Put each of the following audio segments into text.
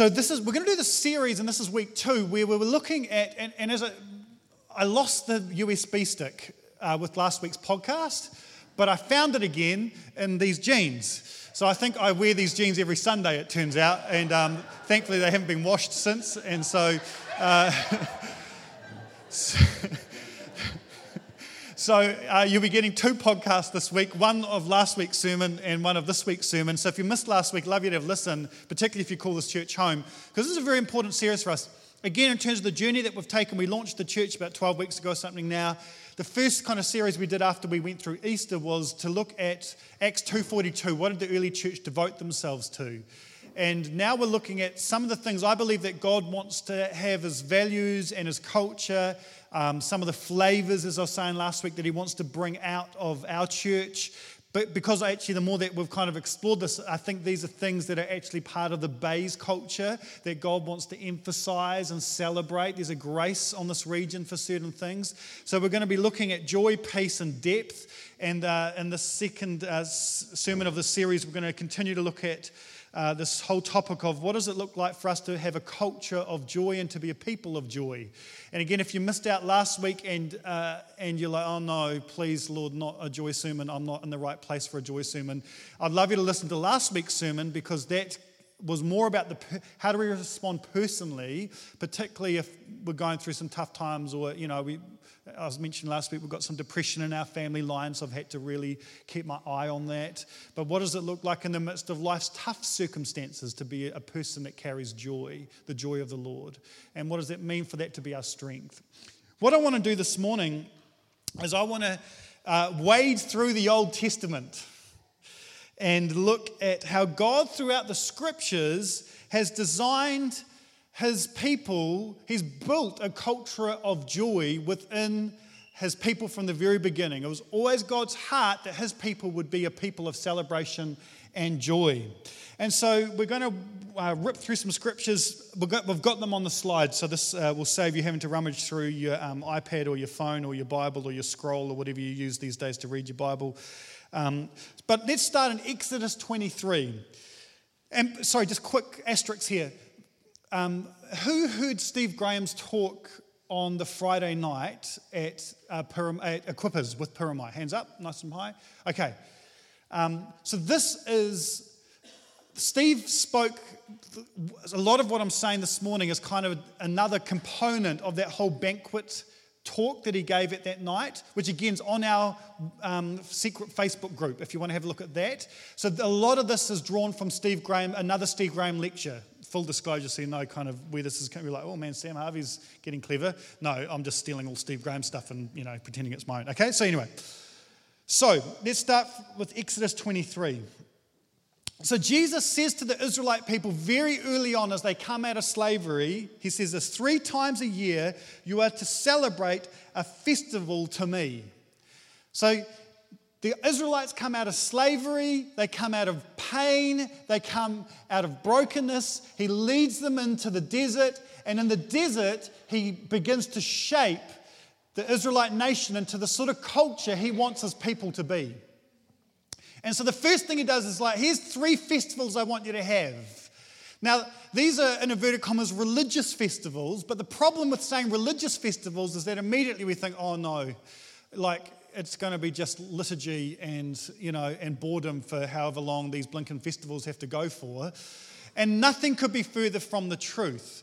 So this is we're going to do this series, and this is week two, where we were looking at, and, and as a, I lost the USB stick uh, with last week's podcast, but I found it again in these jeans. So I think I wear these jeans every Sunday, it turns out, and um, thankfully they haven't been washed since, and so. Uh, so So uh, you'll be getting two podcasts this week, one of last week's sermon and one of this week's sermon. So if you missed last week, love you to have listened, particularly if you call this church home, because this is a very important series for us. Again, in terms of the journey that we've taken, we launched the church about 12 weeks ago, something now. The first kind of series we did after we went through Easter was to look at Acts 2.42. What did the early church devote themselves to? And now we're looking at some of the things I believe that God wants to have as values and as culture um, some of the flavors, as I was saying last week, that he wants to bring out of our church. But because actually, the more that we've kind of explored this, I think these are things that are actually part of the Bays culture that God wants to emphasize and celebrate. There's a grace on this region for certain things. So we're going to be looking at joy, peace, and depth. And uh, in the second uh, sermon of the series, we're going to continue to look at uh, this whole topic of what does it look like for us to have a culture of joy and to be a people of joy. And again, if you missed out last week and, uh, and you're like, oh no, please, Lord, not a joy sermon, I'm not in the right place for a joy sermon, I'd love you to listen to last week's sermon because that was more about the how do we respond personally, particularly if we're going through some tough times or, you know, we I was mentioned last week, we've got some depression in our family line, so I've had to really keep my eye on that. But what does it look like in the midst of life's tough circumstances to be a person that carries joy, the joy of the Lord? And what does it mean for that to be our strength? What I want to do this morning is I want to uh, wade through the Old Testament and look at how God, throughout the scriptures, has designed his people, he's built a culture of joy within his people from the very beginning. It was always God's heart that his people would be a people of celebration and joy. And so we're going to uh, rip through some scriptures. We've got, we've got, them on the slide, so this uh, will save you having to rummage through your um, iPad or your phone or your Bible or your scroll or whatever you use these days to read your Bible. Um, but let's start in Exodus 23. And sorry, just quick asterisks here. Um, who heard Steve Graham's talk on the Friday night at, uh, at Equippers with Pirimai? Hands up, nice and high. Okay. Um, so this is, Steve spoke, a lot of what I'm saying this morning is kind of another component of that whole banquet talk that he gave at that night, which again is on our um, secret Facebook group if you want to have a look at that. So a lot of this is drawn from Steve Graham, another Steve Graham lecture full disclosure, so you know kind of where this is going be like, oh man, Sam Harvey's getting clever. No, I'm just stealing all Steve Graham stuff and, you know, pretending it's mine. Okay, so anyway. So let's start with Exodus 23. So Jesus says to the Israelite people very early on as they come out of slavery, he says this three times a year, you are to celebrate a festival to me. So the Israelites come out of slavery, they come out of pain, they come out of brokenness. He leads them into the desert, and in the desert, he begins to shape the Israelite nation into the sort of culture he wants his people to be. And so the first thing he does is like, here's three festivals I want you to have. Now, these are, in inverted commas, religious festivals, but the problem with saying religious festivals is that immediately we think, oh no, like it's going to be just liturgy and, you know, and boredom for however long these blinking festivals have to go for. And nothing could be further from the truth.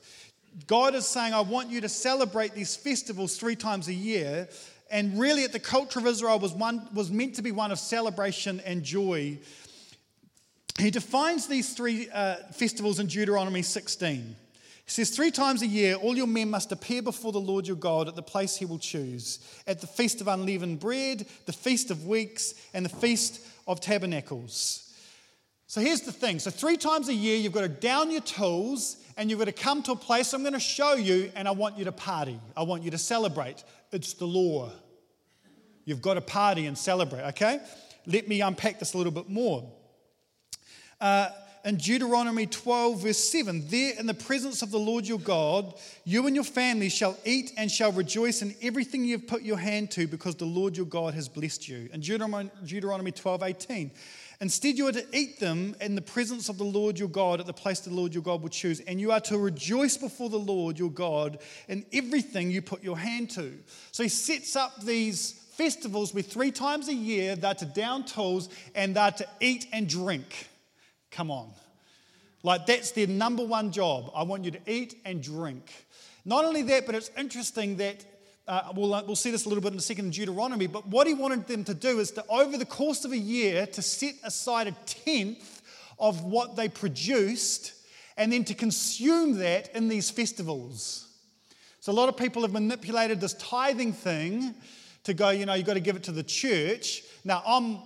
God is saying, I want you to celebrate these festivals three times a year. And really, at the culture of Israel was, one, was meant to be one of celebration and joy. He defines these three uh, festivals in Deuteronomy 16. He says, Three times a year, all your men must appear before the Lord your God at the place he will choose at the feast of unleavened bread, the feast of weeks, and the feast of tabernacles. So here's the thing. So, three times a year, you've got to down your tools and you've got to come to a place I'm going to show you, and I want you to party. I want you to celebrate. It's the law. You've got to party and celebrate, okay? Let me unpack this a little bit more. Uh, in Deuteronomy 12, verse 7 There in the presence of the Lord your God, you and your family shall eat and shall rejoice in everything you have put your hand to, because the Lord your God has blessed you. In Deuteronomy, Deuteronomy 12, 18, Instead, you are to eat them in the presence of the Lord your God at the place the Lord your God will choose. And you are to rejoice before the Lord your God in everything you put your hand to. So he sets up these festivals where three times a year they're to down tools and they're to eat and drink. Come on. Like that's their number one job. I want you to eat and drink. Not only that, but it's interesting that uh, we'll, uh, we'll see this a little bit in a second in Deuteronomy, but what he wanted them to do is to, over the course of a year, to set aside a tenth of what they produced and then to consume that in these festivals. So a lot of people have manipulated this tithing thing to go, you know, you've got to give it to the church. Now, I'm,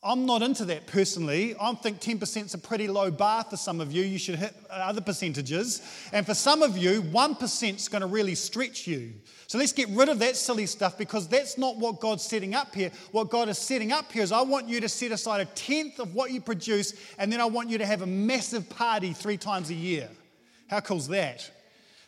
I'm not into that personally. I think 10% is a pretty low bar for some of you. You should hit other percentages. And for some of you, 1% is going to really stretch you. So let's get rid of that silly stuff because that's not what God's setting up here. What God is setting up here is I want you to set aside a tenth of what you produce, and then I want you to have a massive party three times a year. How cool is that?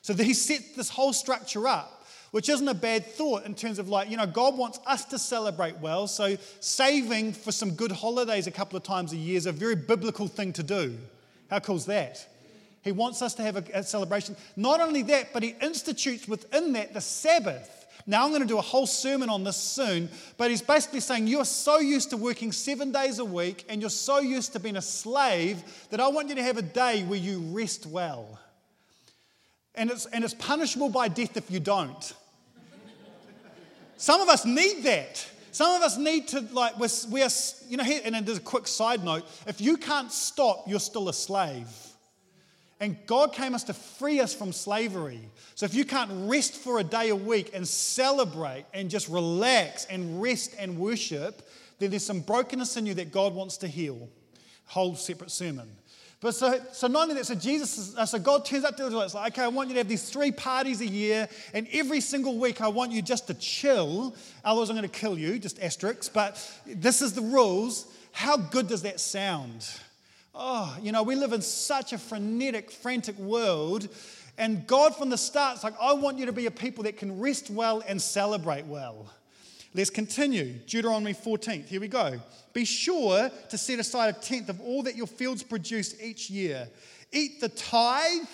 So he set this whole structure up which isn't a bad thought in terms of like, you know, God wants us to celebrate well. So saving for some good holidays a couple of times a year is a very biblical thing to do. How cool is that? He wants us to have a, a celebration. Not only that, but he institutes within that the Sabbath. Now, I'm going to do a whole sermon on this soon, but he's basically saying you're so used to working seven days a week and you're so used to being a slave that I want you to have a day where you rest well. And it's, and it's punishable by death if you don't. Some of us need that. Some of us need to, like, we're, we're you know, here, and there's a quick side note if you can't stop, you're still a slave. And God came us to free us from slavery. So if you can't rest for a day a week and celebrate and just relax and rest and worship, then there's some brokenness in you that God wants to heal. Whole separate sermon. But so, so not only that, so Jesus, uh, so God turns up to. It's like, okay, I want you to have these three parties a year, and every single week I want you just to chill. Otherwise, I'm going to kill you. Just asterisks. But this is the rules. How good does that sound? Oh, you know, we live in such a frenetic, frantic world. And God, from the start, is like, I want you to be a people that can rest well and celebrate well. Let's continue. Deuteronomy 14th. Here we go. Be sure to set aside a tenth of all that your fields produce each year. Eat the tithe.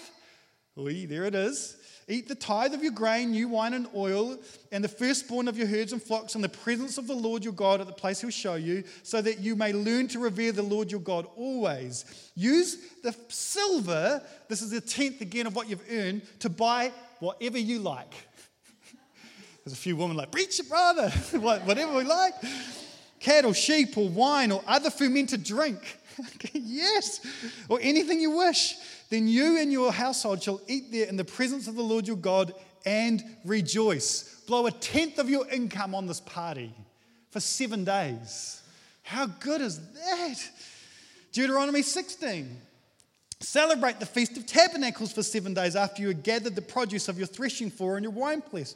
There it is. Eat the tithe of your grain, new wine, and oil, and the firstborn of your herds and flocks in the presence of the Lord your God at the place he'll show you, so that you may learn to revere the Lord your God always. Use the silver, this is the tenth again of what you've earned, to buy whatever you like. There's a few women like, preach it, brother, whatever we like. Cattle, sheep, or wine, or other fermented drink. yes, or anything you wish. Then you and your household shall eat there in the presence of the Lord your God and rejoice. Blow a tenth of your income on this party for seven days. How good is that? Deuteronomy 16. Celebrate the Feast of Tabernacles for seven days after you have gathered the produce of your threshing floor and your winepress.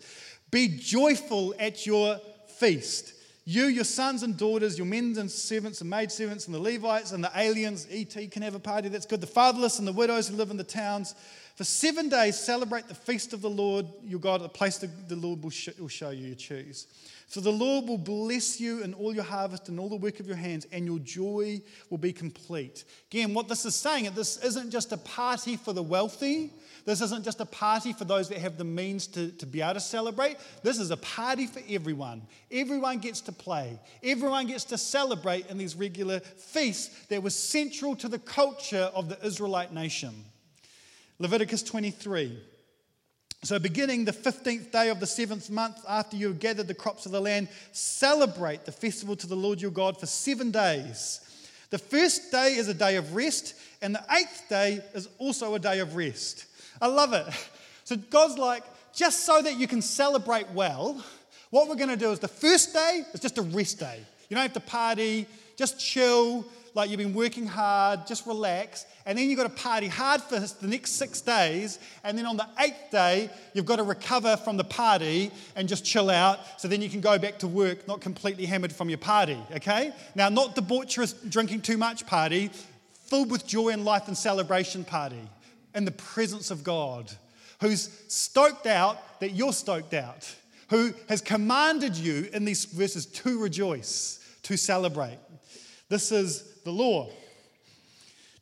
Be joyful at your feast. You, your sons and daughters, your men and servants and maidservants, and the Levites and the aliens, ET can have a party, that's good. The fatherless and the widows who live in the towns. For seven days, celebrate the feast of the Lord your God, the place the Lord will show you, you choose. So the Lord will bless you in all your harvest and all the work of your hands, and your joy will be complete. Again, what this is saying, this isn't just a party for the wealthy. This isn't just a party for those that have the means to, to be able to celebrate. This is a party for everyone. Everyone gets to play, everyone gets to celebrate in these regular feasts that were central to the culture of the Israelite nation. Leviticus 23. So, beginning the 15th day of the seventh month after you have gathered the crops of the land, celebrate the festival to the Lord your God for seven days. The first day is a day of rest, and the eighth day is also a day of rest. I love it. So, God's like, just so that you can celebrate well, what we're going to do is the first day is just a rest day. You don't have to party, just chill, like you've been working hard, just relax. And then you've got to party hard for the next six days. And then on the eighth day, you've got to recover from the party and just chill out. So then you can go back to work, not completely hammered from your party, okay? Now, not debaucherous drinking too much party, filled with joy and life and celebration party in the presence of God, who's stoked out that you're stoked out, who has commanded you in these verses to rejoice, to celebrate. This is the law.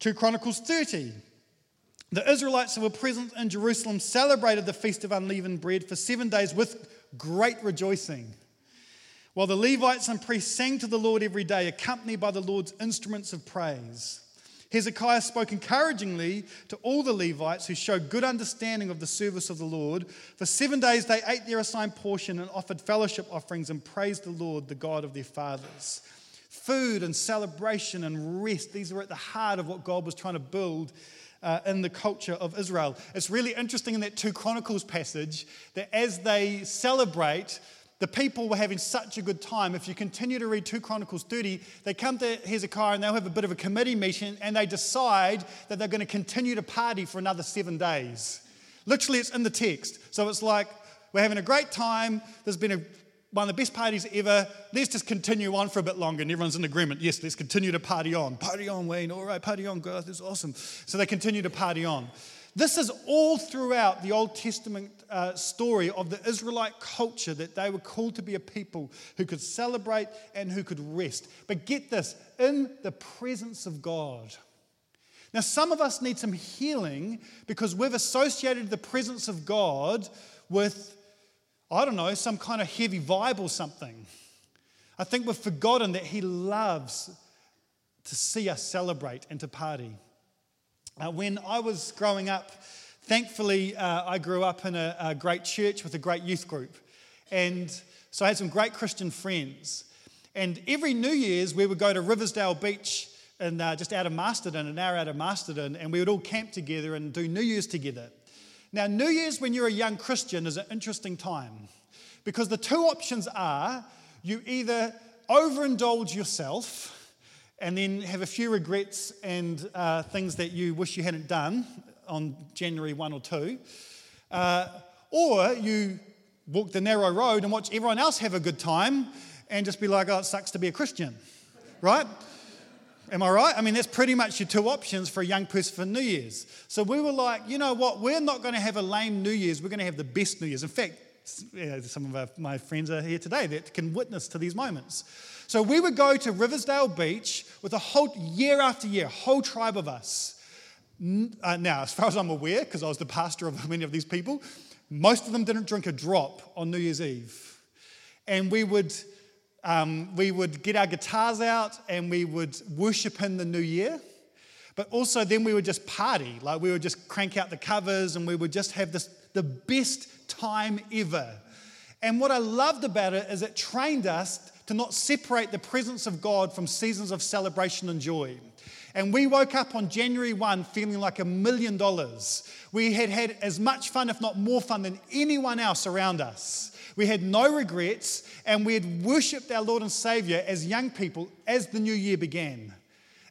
2 Chronicles 30. The Israelites who were present in Jerusalem celebrated the Feast of Unleavened Bread for seven days with great rejoicing. While the Levites and priests sang to the Lord every day, accompanied by the Lord's instruments of praise. Hezekiah spoke encouragingly to all the Levites who showed good understanding of the service of the Lord. For seven days they ate their assigned portion and offered fellowship offerings and praised the Lord, the God of their fathers. Food and celebration and rest, these were at the heart of what God was trying to build uh, in the culture of Israel. It's really interesting in that 2 Chronicles passage that as they celebrate, the people were having such a good time. If you continue to read 2 Chronicles 30, they come to Hezekiah and they'll have a bit of a committee meeting and they decide that they're going to continue to party for another seven days. Literally, it's in the text. So it's like, we're having a great time. There's been a, one of the best parties ever. Let's just continue on for a bit longer. And everyone's in agreement. Yes, let's continue to party on. Party on, Wayne. All right, party on, Garth. It's awesome. So they continue to party on. This is all throughout the Old Testament uh, story of the Israelite culture that they were called to be a people who could celebrate and who could rest. But get this in the presence of God. Now, some of us need some healing because we've associated the presence of God with, I don't know, some kind of heavy vibe or something. I think we've forgotten that He loves to see us celebrate and to party. Uh, when I was growing up, thankfully, uh, I grew up in a, a, great church with a great youth group. And so I had some great Christian friends. And every New Year's, we would go to Riversdale Beach and uh, just out of Masterton, an hour out of Masterton, and we would all camp together and do New Year's together. Now, New Year's, when you're a young Christian, is an interesting time because the two options are you either overindulge yourself and then have a few regrets and uh, things that you wish you hadn't done on January 1 or 2. Uh, or you walk the narrow road and watch everyone else have a good time and just be like, oh, it sucks to be a Christian, right? Am I right? I mean, that's pretty much your two options for a young person for New Year's. So we were like, you know what? We're not going to have a lame New Year's. We're going to have the best New Year's. In fact, some of our, my friends are here today that can witness to these moments. So we would go to Riversdale Beach with a whole year after year, whole tribe of us. Uh, now, as far as I'm aware, because I was the pastor of many of these people, most of them didn't drink a drop on New Year's Eve. And we would, um, we would get our guitars out and we would worship in the new year. But also, then we would just party. Like, we would just crank out the covers and we would just have this, the best time ever. And what I loved about it is it trained us to not separate the presence of God from seasons of celebration and joy. And we woke up on January 1 feeling like a million dollars. We had had as much fun, if not more fun, than anyone else around us. We had no regrets, and we had worshipped our Lord and Savior as young people as the new year began.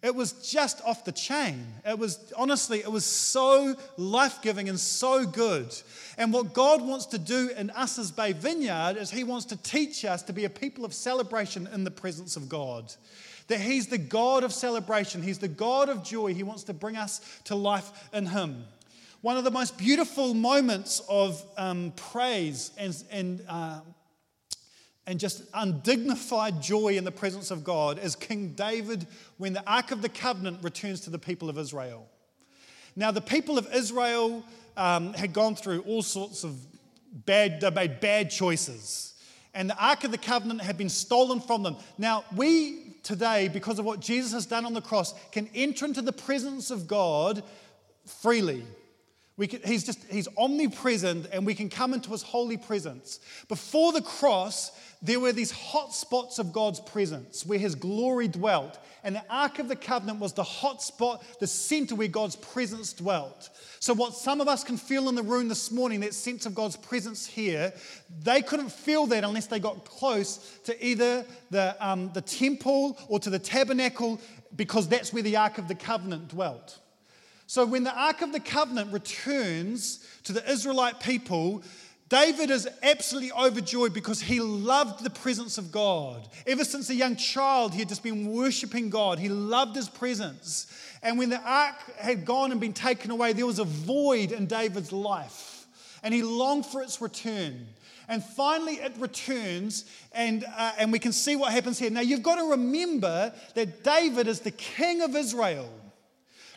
It was just off the chain. It was, honestly, it was so life giving and so good. And what God wants to do in us as Bay Vineyard is He wants to teach us to be a people of celebration in the presence of God. That He's the God of celebration, He's the God of joy. He wants to bring us to life in Him. One of the most beautiful moments of um, praise and, and uh, and just undignified joy in the presence of God is King David when the Ark of the Covenant returns to the people of Israel. Now, the people of Israel um, had gone through all sorts of bad, they made bad choices. And the Ark of the Covenant had been stolen from them. Now, we today, because of what Jesus has done on the cross, can enter into the presence of God freely. Can, he's just he's omnipresent and we can come into his holy presence. Before the cross, there were these hot spots of God's presence where his glory dwelt. And the Ark of the Covenant was the hot spot, the center where God's presence dwelt. So, what some of us can feel in the room this morning, that sense of God's presence here, they couldn't feel that unless they got close to either the, um, the temple or to the tabernacle, because that's where the Ark of the Covenant dwelt. So when the Ark of the Covenant returns to the Israelite people, David is absolutely overjoyed because he loved the presence of God. Ever since a young child, he had just been worshiping God. He loved his presence. And when the ark had gone and been taken away, there was a void in David's life. And he longed for its return. And finally, it returns, and, uh, and we can see what happens here. Now, you've got to remember that David is the king of Israel.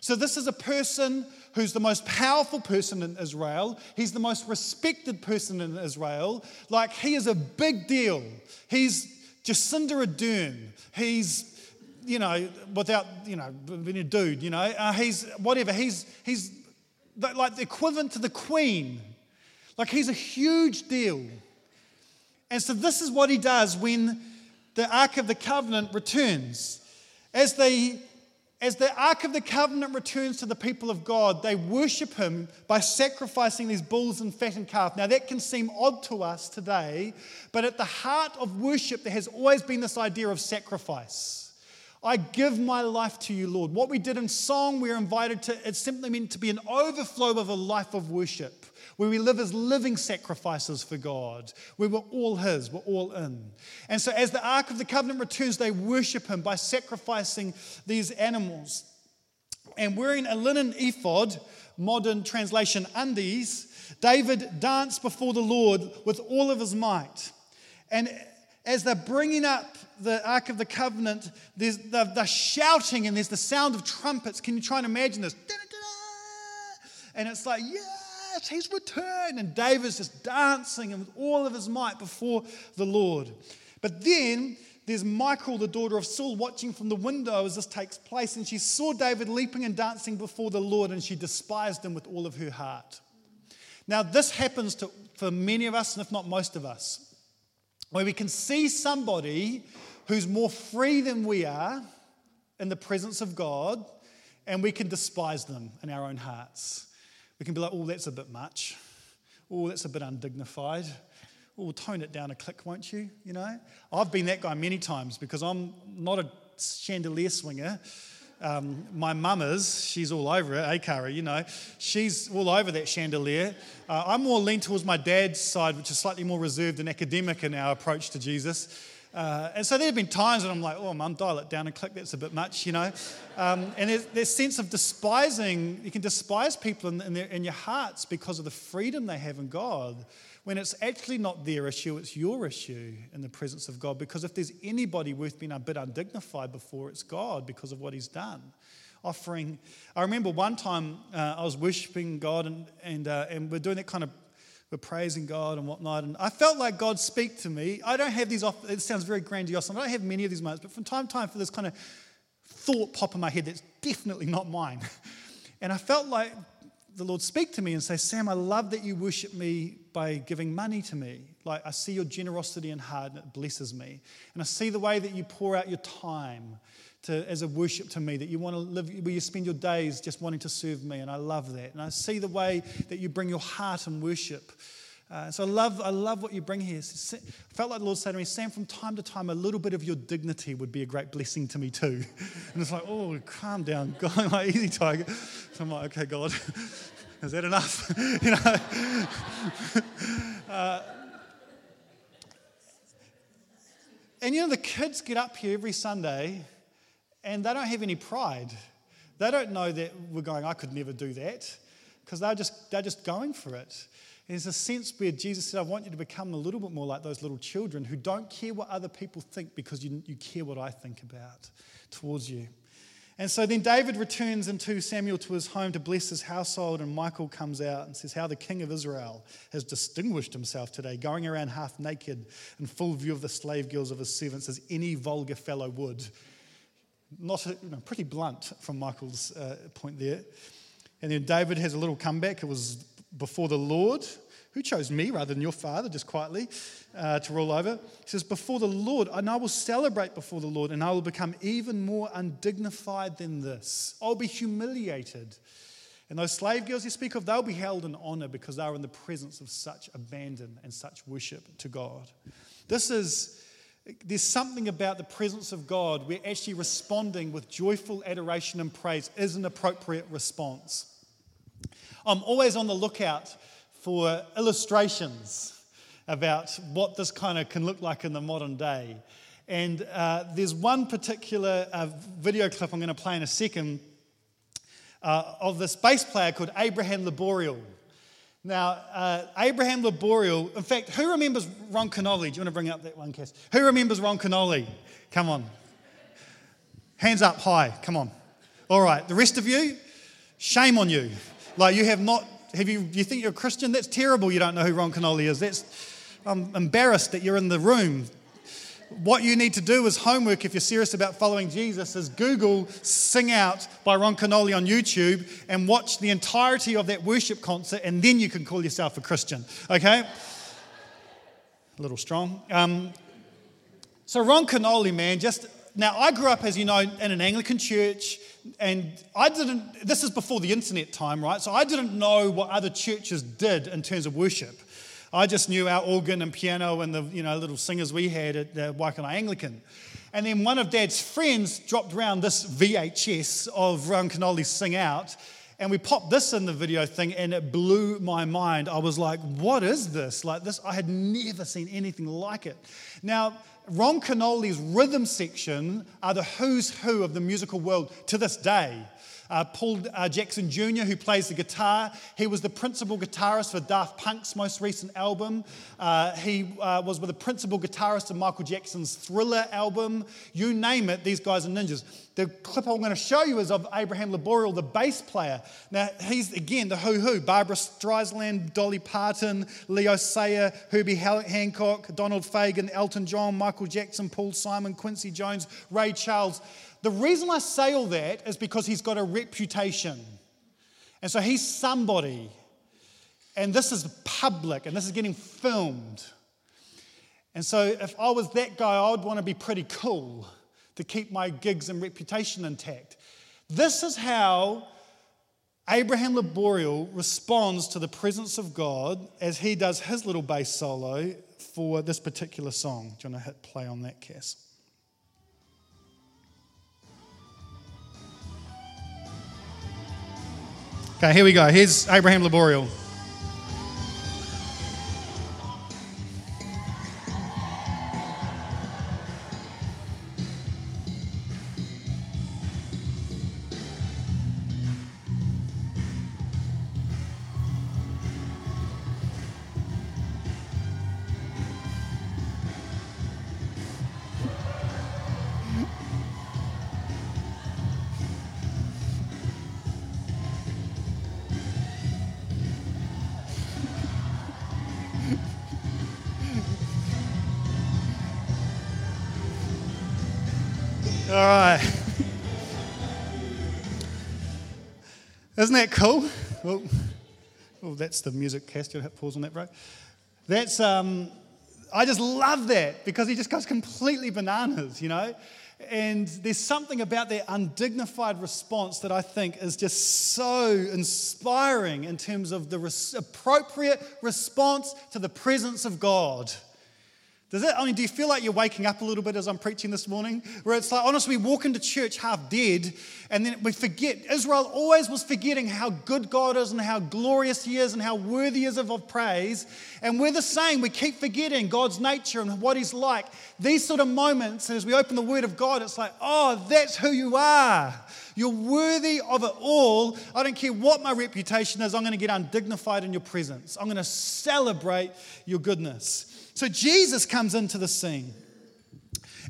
So, this is a person who's the most powerful person in Israel. He's the most respected person in Israel. Like, he is a big deal. He's Jacinda Ardern. He's, you know, without, you know, being a dude, you know, uh, he's whatever. He's, he's like the equivalent to the queen. Like he's a huge deal. And so this is what he does when the Ark of the Covenant returns. As they as the Ark of the Covenant returns to the people of God, they worship Him by sacrificing these bulls and fattened calf. Now, that can seem odd to us today, but at the heart of worship, there has always been this idea of sacrifice. I give my life to you, Lord. What we did in song, we are invited to, it simply meant to be an overflow of a life of worship where we live as living sacrifices for God, where we're all His, we're all in. And so, as the Ark of the Covenant returns, they worship Him by sacrificing these animals. And wearing a linen ephod, modern translation undies, David danced before the Lord with all of his might. And as they're bringing up the Ark of the Covenant, they're, they're, shouting and there's the sound of trumpets. Can you try and imagine this? And it's like, yes, he's returned. And David's just dancing and with all of his might before the Lord. But then there's Michal, the daughter of Saul, watching from the window as this takes place. And she saw David leaping and dancing before the Lord, and she despised him with all of her heart. Now, this happens to, for many of us, and if not most of us, where we can see somebody who's more free than we are in the presence of God, and we can despise them in our own hearts. We can be like, oh, that's a bit much. Oh, that's a bit undignified. Oh, tone it down a click, won't you? You know? I've been that guy many times because I'm not a chandelier swinger. Um, my mum is, she's all over it, eh, Kara? You know, she's all over that chandelier. Uh, I'm more lean towards my dad's side, which is slightly more reserved and academic in our approach to Jesus. Uh, and so there have been times when I'm like, oh, mum, dial it down and click, that's a bit much, you know. Um, and there's this sense of despising, you can despise people in, in, their, in your hearts because of the freedom they have in God, when it's actually not their issue, it's your issue in the presence of God. Because if there's anybody worth being a bit undignified before, it's God because of what he's done. Offering, I remember one time uh, I was worshiping God and, and, uh, and we're doing that kind of we're praising God and whatnot. And I felt like God speak to me. I don't have these, off, it sounds very grandiose, I don't have many of these moments, but from time to time for this kind of thought pop in my head that's definitely not mine. And I felt like the Lord speak to me and say, Sam, I love that you worship me by giving money to me. Like I see your generosity and heart and it blesses me. And I see the way that you pour out your time to, as a worship to me, that you want to live, where you spend your days just wanting to serve me, and I love that. And I see the way that you bring your heart in worship. Uh, so I love, I love what you bring here. I felt like the Lord said to me, Sam, from time to time, a little bit of your dignity would be a great blessing to me too. And it's like, oh, calm down, God, like easy tiger. So I'm like, okay, God, is that enough? you know. Uh, and you know, the kids get up here every Sunday and they don't have any pride. They don't know that we're going, I could never do that, because they're just, they're just going for it. There's a sense where Jesus said, I want you to become a little bit more like those little children who don't care what other people think because you, you care what I think about towards you. And so then David returns into Samuel to his home to bless his household, and Michael comes out and says, How the king of Israel has distinguished himself today, going around half naked in full view of the slave girls of his servants, as any vulgar fellow would not you know, pretty blunt from Michael's uh, point there. And then David has a little comeback. It was before the Lord, who chose me rather than your father, just quietly, uh, to rule over. He says, Before the Lord, and I will celebrate before the Lord, and I will become even more undignified than this. I'll be humiliated. And those slave girls you speak of, they'll be held in honor because they're in the presence of such abandon and such worship to God. This is there's something about the presence of God where actually responding with joyful adoration and praise is an appropriate response. I'm always on the lookout for illustrations about what this kind of can look like in the modern day. And uh, there's one particular uh, video clip I'm going to play in a second uh, of this bass player called Abraham Laboriel. Now, uh, Abraham Laboriel, in fact, who remembers Ron Kenoly? Do you want to bring up that one, Cass? Who remembers Ron Kenoly? Come on. Hands up high, come on. All right, the rest of you, shame on you. Like you have not, have you, you think you're a Christian? That's terrible you don't know who Ron Kenoly is. That's, I'm embarrassed that you're in the room what you need to do as homework if you're serious about following Jesus is Google Sing Out by Ron Kenoly on YouTube and watch the entirety of that worship concert, and then you can call yourself a Christian, okay? A little strong. Um, so, Ron Kenoly, man, just now I grew up, as you know, in an Anglican church, and I didn't, this is before the internet time, right? So I didn't know what other churches did in terms of worship. I just knew our organ and piano and the you know little singers we had at uh, the Waikanae Anglican. And then one of Dad's friends dropped around this VHS of Ron Kenoly Sing Out, and we popped this in the video thing, and it blew my mind. I was like, "What is this? Like this? I had never seen anything like it." Now. Ron Kenoly's rhythm section are the who's who of the musical world to this day. Uh, Paul uh, Jackson Jr., who plays the guitar, he was the principal guitarist for Daft Punk's most recent album. Uh, he uh, was with the principal guitarist of Michael Jackson's Thriller album. You name it, these guys are ninjas. The clip I'm going to show you is of Abraham Laboriel, the bass player. Now, he's again the who who Barbra Streisand, Dolly Parton, Leo Sayer, Herbie Hancock, Donald Fagen, Elton John, Michael Jackson, Paul Simon, Quincy Jones, Ray Charles. The reason I say all that is because he's got a reputation. And so he's somebody. And this is public and this is getting filmed. And so if I was that guy, I would want to be pretty cool to keep my gigs and reputation intact. This is how Abraham Laboriel responds to the presence of God as he does his little bass solo for this particular song. Do you want to hit play on that, Cass? Okay, here we go. Here's Abraham Laboriel. All right. Isn't that cool? Well, oh, that's the music cast. You hit pause on that, bro. That's um, I just love that because he just goes completely bananas, you know. And there's something about that undignified response that I think is just so inspiring in terms of the res- appropriate response to the presence of God. Does it, I mean, do you feel like you're waking up a little bit as I'm preaching this morning? Where it's like, honestly, we walk into church half dead and then we forget. Israel always was forgetting how good God is and how glorious He is and how worthy is of praise. And we're the same. We keep forgetting God's nature and what He's like. These sort of moments, as we open the Word of God, it's like, oh, that's who you are. You're worthy of it all. I don't care what my reputation is, I'm going to get undignified in your presence. I'm going to celebrate your goodness. So Jesus comes into the scene.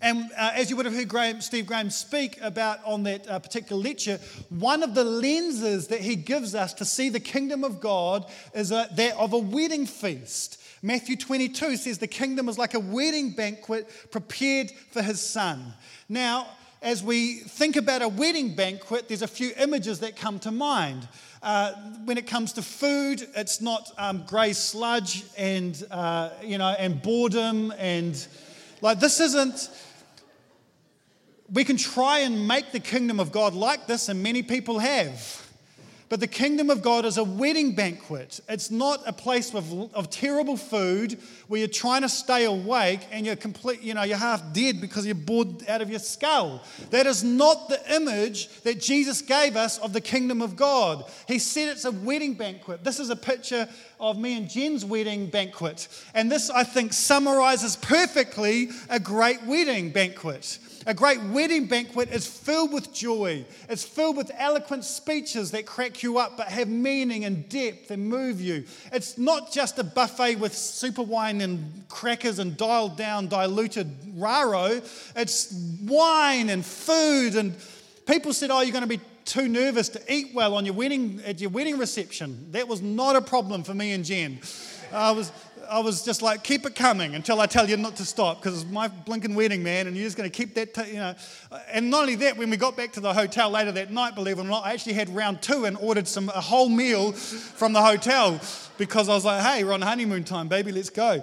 And uh, as you would have heard Graham, Steve Graham speak about on that uh, particular lecture, one of the lenses that he gives us to see the kingdom of God is a, that of a wedding feast. Matthew 22 says the kingdom is like a wedding banquet prepared for his son. Now, as we think about a wedding banquet, there's a few images that come to mind. Uh, when it comes to food, it's not um, grey sludge and, uh, you know, and boredom and like this isn't. We can try and make the kingdom of God like this, and many people have. But the kingdom of God is a wedding banquet. It's not a place of, of terrible food where you're trying to stay awake and you're complete, you know, you're half dead because you're bored out of your skull. That is not the image that Jesus gave us of the kingdom of God. He said it's a wedding banquet. This is a picture of me and Jen's wedding banquet. And this, I think, summarizes perfectly a great wedding banquet. A great wedding banquet is filled with joy. It's filled with eloquent speeches that crack you up but have meaning and depth and move you. It's not just a buffet with super wine and crackers and dialed down, diluted raro. It's wine and food. And people said, Oh, you're going to be too nervous to eat well on your wedding, at your wedding reception. That was not a problem for me and Jen. I was, I was just like, keep it coming until I tell you not to stop because it's my blinking wedding, man, and you're just going to keep that, t- you know. And not only that, when we got back to the hotel later that night, believe it or not, I actually had round two and ordered some a whole meal from the hotel because I was like, hey, we're on honeymoon time, baby, let's go.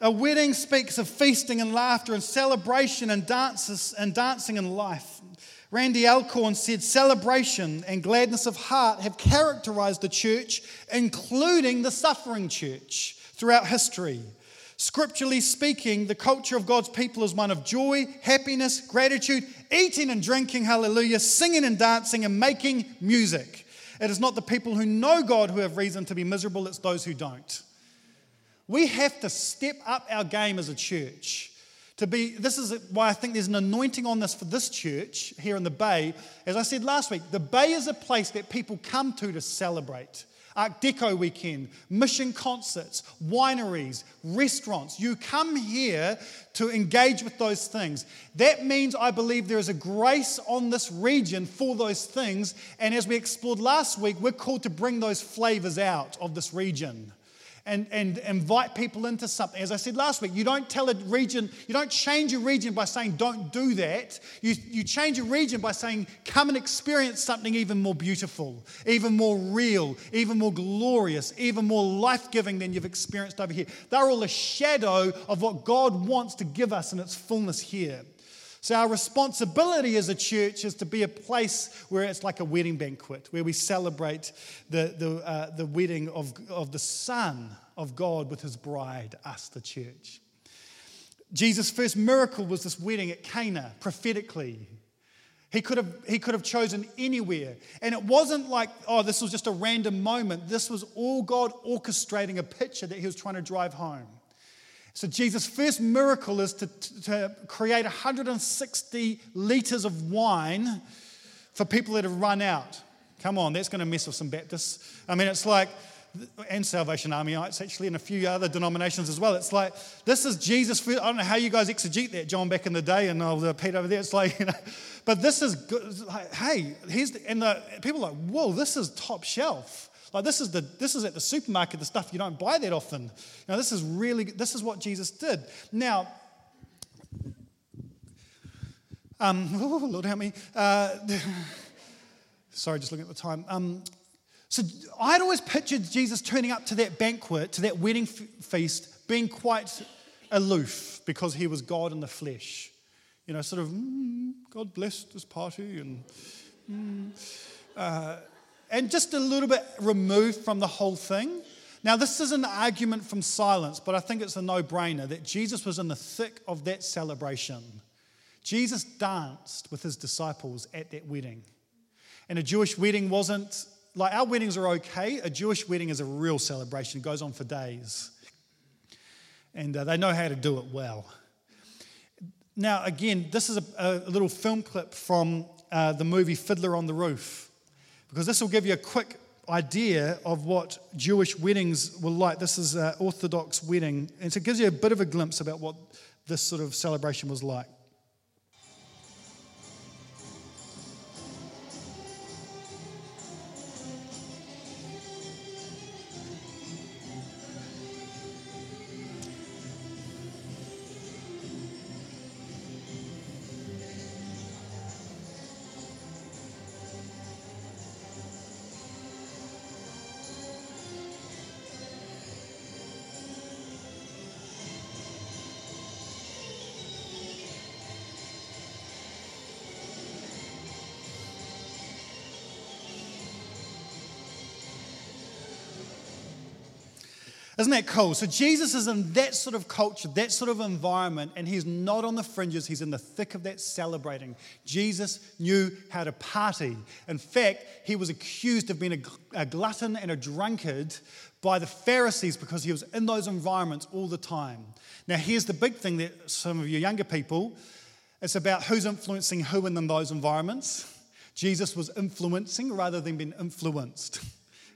A wedding speaks of feasting and laughter and celebration and dances and dancing and life. Randy Alcorn said, Celebration and gladness of heart have characterized the church, including the suffering church, throughout history. Scripturally speaking, the culture of God's people is one of joy, happiness, gratitude, eating and drinking, hallelujah, singing and dancing, and making music. It is not the people who know God who have reason to be miserable, it's those who don't. We have to step up our game as a church to be this is why i think there's an anointing on this for this church here in the bay. As i said last week the bay is a place that people come to to celebrate. Art deco weekend mission concerts wineries restaurants. You come here to engage with those things. That means i believe there is a grace on this region for those things. And as we explored last week we're called to bring those flavors out of this region and, and invite people into something. As I said last week, you don't tell a region, you don't change a region by saying, don't do that. You, you change a region by saying, come and experience something even more beautiful, even more real, even more glorious, even more life giving than you've experienced over here. They're all a shadow of what God wants to give us in its fullness here. So, our responsibility as a church is to be a place where it's like a wedding banquet, where we celebrate the, the, uh, the wedding of, of the Son of God with his bride, us, the church. Jesus' first miracle was this wedding at Cana, prophetically. He could, have, he could have chosen anywhere. And it wasn't like, oh, this was just a random moment. This was all God orchestrating a picture that he was trying to drive home. So, Jesus' first miracle is to, to create 160 liters of wine for people that have run out. Come on, that's going to mess with some Baptists. I mean, it's like, and Salvation Armyites actually, and a few other denominations as well. It's like, this is Jesus' first, I don't know how you guys exegete that, John, back in the day, and the Pete over there. It's like, you know, but this is good. Like, hey, here's, the, and the, people are like, whoa, this is top shelf. Like this is the this is at the supermarket, the stuff you don't buy that often. Now this is really this is what Jesus did. Now, um, oh, Lord help me. Uh, sorry, just looking at the time. Um, so I'd always pictured Jesus turning up to that banquet, to that wedding f- feast, being quite aloof because he was God in the flesh. You know, sort of, mm, God blessed this party and. Mm, uh, and just a little bit removed from the whole thing. Now, this is an argument from silence, but I think it's a no brainer that Jesus was in the thick of that celebration. Jesus danced with his disciples at that wedding. And a Jewish wedding wasn't like our weddings are okay. A Jewish wedding is a real celebration, it goes on for days. And uh, they know how to do it well. Now, again, this is a, a little film clip from uh, the movie Fiddler on the Roof because this will give you a quick idea of what Jewish weddings were like. This is an Orthodox wedding, and so it gives you a bit of a glimpse about what this sort of celebration was like. Isn't that cool? So Jesus is in that sort of culture, that sort of environment, and he's not on the fringes, he's in the thick of that celebrating. Jesus knew how to party. In fact, he was accused of being a, glutton and a drunkard by the Pharisees because he was in those environments all the time. Now, here's the big thing that some of you younger people, it's about who's influencing who in those environments. Jesus was influencing rather than being influenced.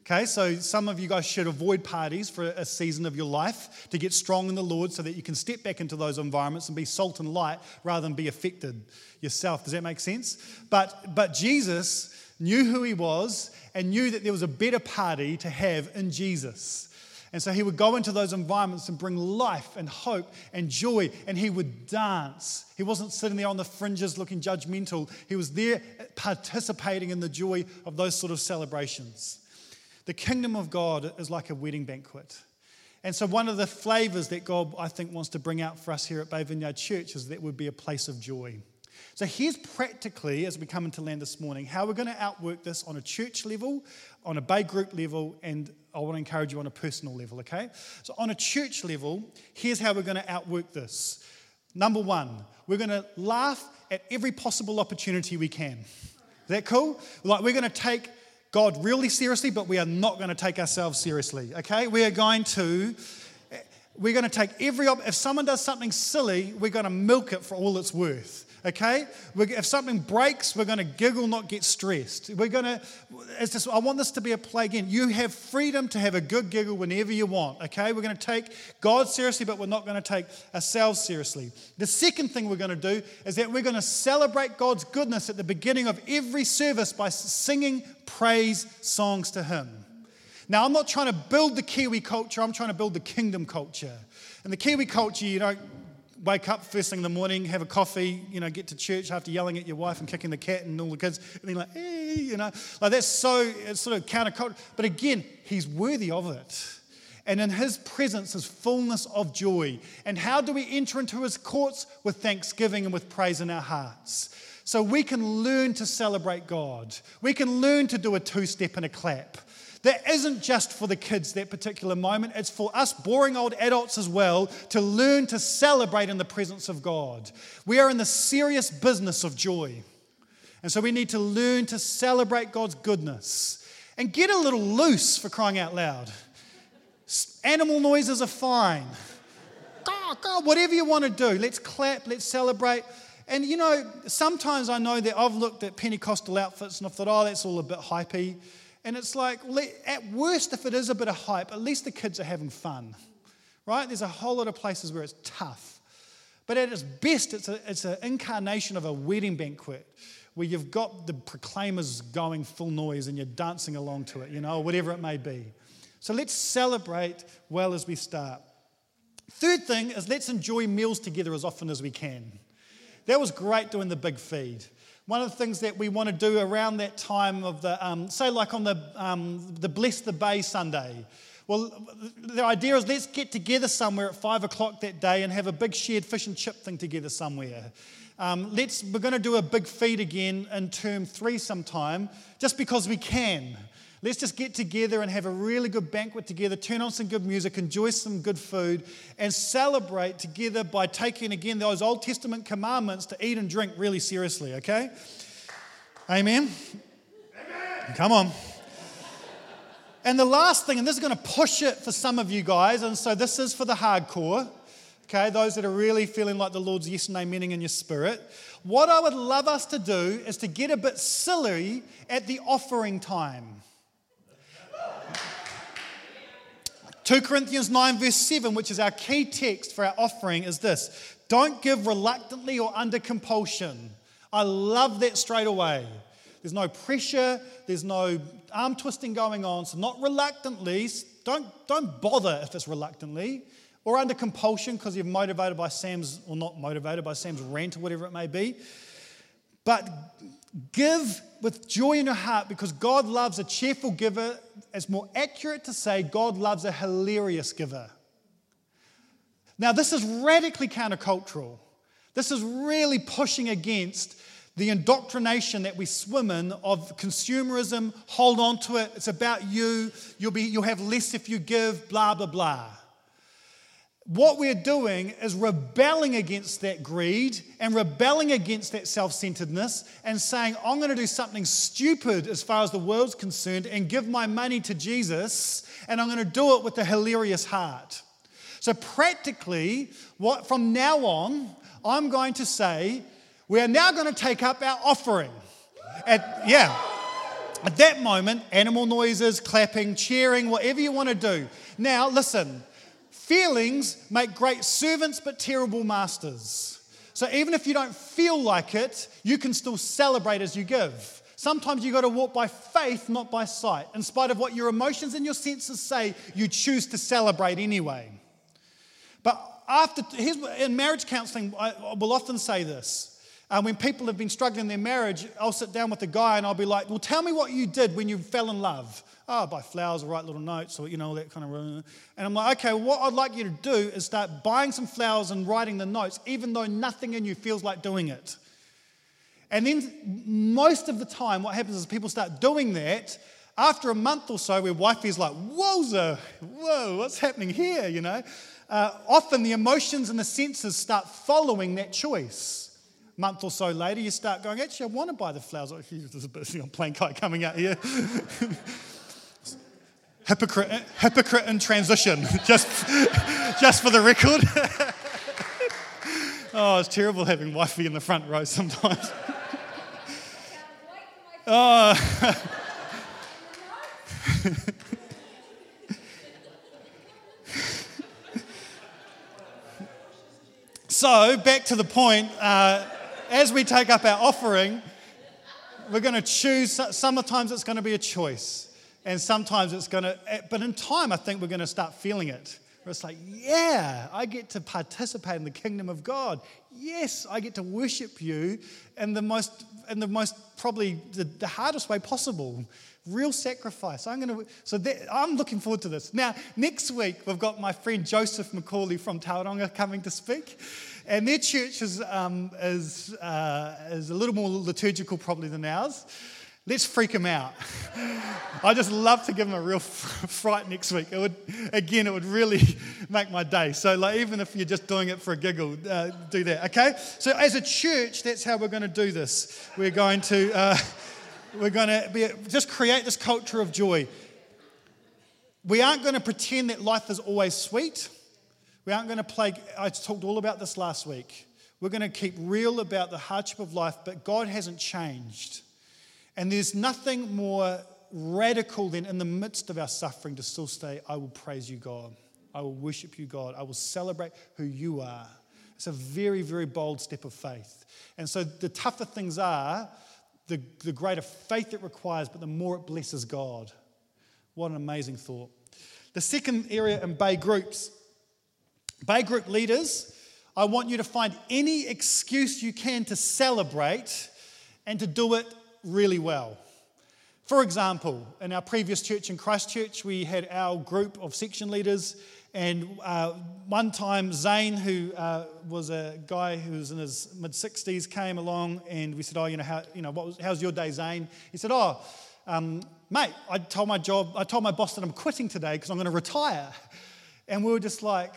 Okay, so some of you guys should avoid parties for a season of your life to get strong in the Lord so that you can step back into those environments and be salt and light rather than be affected yourself. Does that make sense? But, but Jesus knew who he was and knew that there was a better party to have in Jesus. And so he would go into those environments and bring life and hope and joy, and he would dance. He wasn't sitting there on the fringes looking judgmental, he was there participating in the joy of those sort of celebrations. The kingdom of God is like a wedding banquet. And so, one of the flavors that God, I think, wants to bring out for us here at Bay Vineyard Church is that would be a place of joy. So, here's practically, as we come into land this morning, how we're going to outwork this on a church level, on a Bay group level, and I want to encourage you on a personal level, okay? So, on a church level, here's how we're going to outwork this. Number one, we're going to laugh at every possible opportunity we can. Is that cool? Like, we're going to take God really seriously, but we are not going to take ourselves seriously, okay? We are going to. We're going to take every, if someone does something silly, we're going to milk it for all it's worth okay? If something breaks, we're going to giggle, not get stressed. We're going to, it's just, I want this to be a play again. You have freedom to have a good giggle whenever you want, okay? We're going to take God seriously, but we're not going to take ourselves seriously. The second thing we're going to do is that we're going to celebrate God's goodness at the beginning of every service by singing praise songs to Him. Now, I'm not trying to build the Kiwi culture, I'm trying to build the kingdom culture. And the Kiwi culture, you know, wake up first thing in the morning, have a coffee, you know, get to church after yelling at your wife and kicking the cat and all the kids, and then like, eh, you know, like that's so it's sort of counterculture. But again, he's worthy of it. And in his presence is fullness of joy. And how do we enter into his courts? With thanksgiving and with praise in our hearts. So we can learn to celebrate God. We can learn to do a two step and a clap. That isn't just for the kids that particular moment, it's for us boring old adults as well to learn to celebrate in the presence of God. We are in the serious business of joy. And so we need to learn to celebrate God's goodness and get a little loose for crying out loud. Animal noises are fine. God, God, whatever you want to do, let's clap, let's celebrate. And you know, sometimes I know that I've looked at Pentecostal outfits and I've thought, oh, that's all a bit hypey. And it's like, at worst, if it is a bit of hype, at least the kids are having fun, right? There's a whole lot of places where it's tough. But at its best, it's, a, it's an incarnation of a wedding banquet where you've got the proclaimers going full noise and you're dancing along to it, you know, whatever it may be. So let's celebrate well as we start. Third thing is let's enjoy meals together as often as we can. That was great doing the big feed. One of the things that we want to do around that time of the, um, say, like on the, um, the Bless the Bay Sunday. Well, the idea is let's get together somewhere at five o'clock that day and have a big shared fish and chip thing together somewhere. Um, let's, we're going to do a big feed again in term three sometime, just because we can. Let's just get together and have a really good banquet together, turn on some good music, enjoy some good food, and celebrate together by taking again those Old Testament commandments to eat and drink really seriously, okay? Amen? Amen. Come on. And the last thing, and this is going to push it for some of you guys, and so this is for the hardcore, okay, those that are really feeling like the Lord's yes and amen in your spirit. What I would love us to do is to get a bit silly at the offering time. 2 Corinthians 9, verse 7, which is our key text for our offering, is this Don't give reluctantly or under compulsion. I love that straight away. There's no pressure, there's no arm twisting going on. So, not reluctantly, don't, don't bother if it's reluctantly or under compulsion because you're motivated by Sam's, or not motivated by Sam's rant or whatever it may be. But give with joy in your heart because God loves a cheerful giver. It's more accurate to say God loves a hilarious giver. Now, this is radically countercultural. This is really pushing against the indoctrination that we swim in of consumerism, hold on to it, it's about you, you'll, be, you'll have less if you give, blah, blah, blah. What we're doing is rebelling against that greed and rebelling against that self centeredness and saying, I'm going to do something stupid as far as the world's concerned and give my money to Jesus, and I'm going to do it with a hilarious heart. So, practically, what, from now on, I'm going to say, we are now going to take up our offering. At, yeah. At that moment, animal noises, clapping, cheering, whatever you want to do. Now, listen, feelings make great servants but terrible masters. So even if you don't feel like it, you can still celebrate as you give. Sometimes you've got to walk by faith, not by sight. In spite of what your emotions and your senses say, you choose to celebrate anyway. But after, in marriage counseling, I will often say this uh, when people have been struggling in their marriage, I'll sit down with the guy and I'll be like, Well, tell me what you did when you fell in love. Oh, buy flowers or write little notes or, you know, all that kind of. And I'm like, Okay, what I'd like you to do is start buying some flowers and writing the notes, even though nothing in you feels like doing it. And then most of the time, what happens is people start doing that. After a month or so, where wifey's like, Whoa, whoa, what's happening here, you know? Uh, often the emotions and the senses start following that choice month or so later, you start going, actually, I want to buy the flowers. Oh, there's a bit of plain kite coming out here. hypocrite, hypocrite in transition, just, just for the record. oh, it's terrible having wifey in the front row sometimes. oh. so, back to the point. Uh, as we take up our offering, we're going to choose. Sometimes it's going to be a choice, and sometimes it's going to, eh, but in time, I think we're going to start feeling it. Where it's like, yeah, I get to participate in the kingdom of God. Yes, I get to worship you in the most, in the most probably the, the hardest way possible. Real sacrifice. I'm going to. So that, I'm looking forward to this. Now, next week we've got my friend Joseph McCauley from Tauranga coming to speak. And their church is, um, is, uh, is a little more liturgical probably than ours. Let's freak them out. I just love to give them a real fright next week. It would, again, it would really make my day. So, like, even if you're just doing it for a giggle, uh, do that. Okay. So, as a church, that's how we're going to do this. We're going to, uh, we're going to be, just create this culture of joy. We aren't going to pretend that life is always sweet. We aren't going to play, I talked all about this last week. We're going to keep real about the hardship of life, but God hasn't changed. And there's nothing more radical than in the midst of our suffering to still say, I will praise you, God. I will worship you, God. I will celebrate who you are. It's a very, very bold step of faith. And so the tougher things are, the, the greater faith it requires, but the more it blesses God. What an amazing thought. The second area in Bay groups Bay group leaders, I want you to find any excuse you can to celebrate and to do it really well. For example, in our previous church in Christchurch, we had our group of section leaders, and uh, one time Zane, who uh, was a guy who was in his mid 60s, came along, and we said, "Oh, you know, how, you know, was, how's your day, Zane?" He said, "Oh, um, mate, I told my job, I told my boss that I'm quitting today because I'm going to retire," and we were just like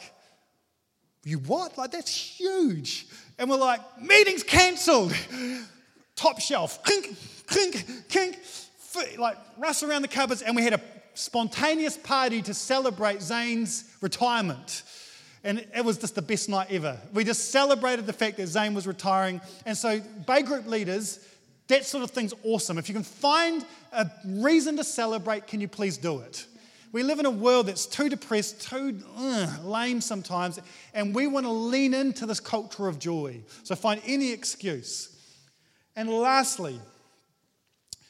you what? Like, that's huge. And we're like, meeting's cancelled. Top shelf. Clink, clink, clink. Like, rush around the cupboards. And we had a spontaneous party to celebrate Zane's retirement. And it was just the best night ever. We just celebrated the fact that Zane was retiring. And so, Bay Group leaders, that sort of thing's awesome. If you can find a reason to celebrate, can you please do it? We live in a world that's too depressed, too lame sometimes, and we want to lean into this culture of joy. So find any excuse. And lastly,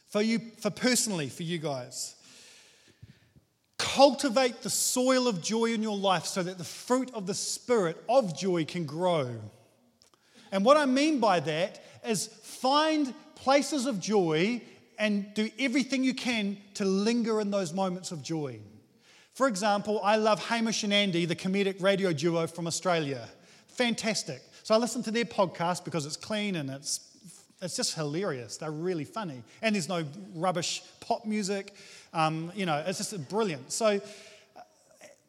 for you, for personally, for you guys, cultivate the soil of joy in your life so that the fruit of the Spirit of joy can grow. And what I mean by that is find places of joy and do everything you can to linger in those moments of joy. For example, I love Hamish and Andy, the comedic radio duo from Australia. Fantastic. So I listen to their podcast because it's clean and it's it's just hilarious. They're really funny. And there's no rubbish pop music. Um, you know, it's just brilliant. So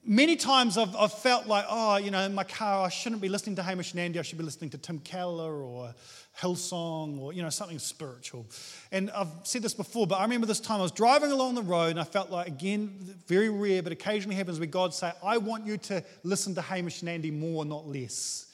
many times I've, I've, felt like, oh, you know, in my car, I shouldn't be listening to Hamish and Andy. I should be listening to Tim Keller or Hillsong or, you know, something spiritual. And I've said this before, but I remember this time I was driving along the road and I felt like, again, very rare, but occasionally happens where God say, I want you to listen to Hamish and Andy more, not less.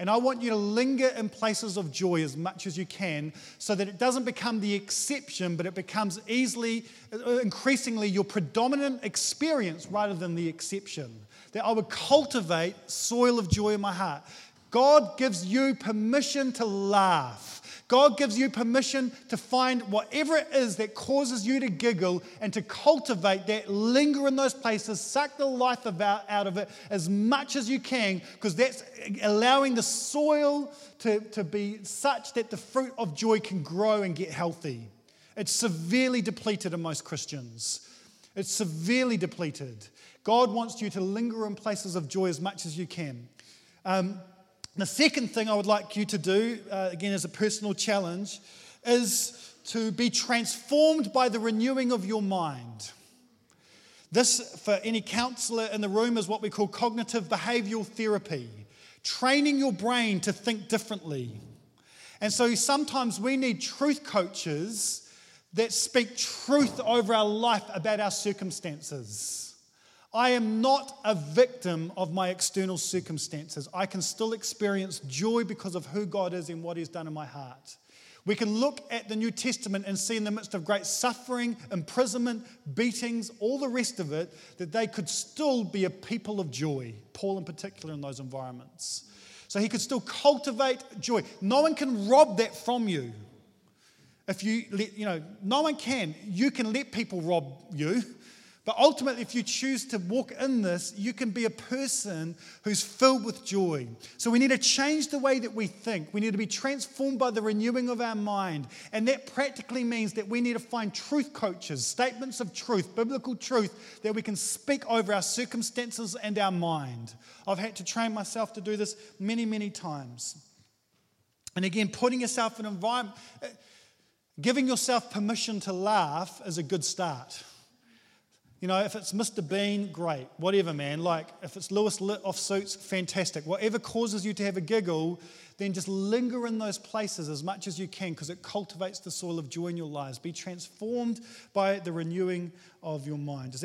And I want you to linger in places of joy as much as you can so that it doesn't become the exception, but it becomes easily, uh, increasingly your predominant experience rather than the exception. That I would cultivate soil of joy in my heart. God gives you permission to laugh. God gives you permission to find whatever it is that causes you to giggle and to cultivate that, linger in those places, suck the life about, out of it as much as you can, because that's allowing the soil to, to be such that the fruit of joy can grow and get healthy. It's severely depleted in most Christians. It's severely depleted. God wants you to linger in places of joy as much as you can. Um, the second thing I would like you to do, uh, again as a personal challenge, is to be transformed by the renewing of your mind. This, for any counselor in the room, is what we call cognitive behavioral therapy, training your brain to think differently. And so sometimes we need truth coaches that speak truth over our life about our circumstances. I am not a victim of my external circumstances. I can still experience joy because of who God is and what He's done in my heart. We can look at the New Testament and see in the midst of great suffering, imprisonment, beatings, all the rest of it, that they could still be a people of joy, Paul in particular in those environments. So he could still cultivate joy. No one can rob that from you. If you let, you know, no one can. You can let people rob you. But ultimately, if you choose to walk in this, you can be a person who's filled with joy. So we need to change the way that we think. We need to be transformed by the renewing of our mind. And that practically means that we need to find truth coaches, statements of truth, biblical truth that we can speak over our circumstances and our mind. I've had to train myself to do this many, many times. And again, putting yourself in an environment, giving yourself permission to laugh is a good start. You know, if it's Mr. Bean, great. Whatever, man. Like, if it's Louis off suits, fantastic. Whatever causes you to have a giggle, then just linger in those places as much as you can because it cultivates the soil of joy in your lives. Be transformed by the renewing of your mind.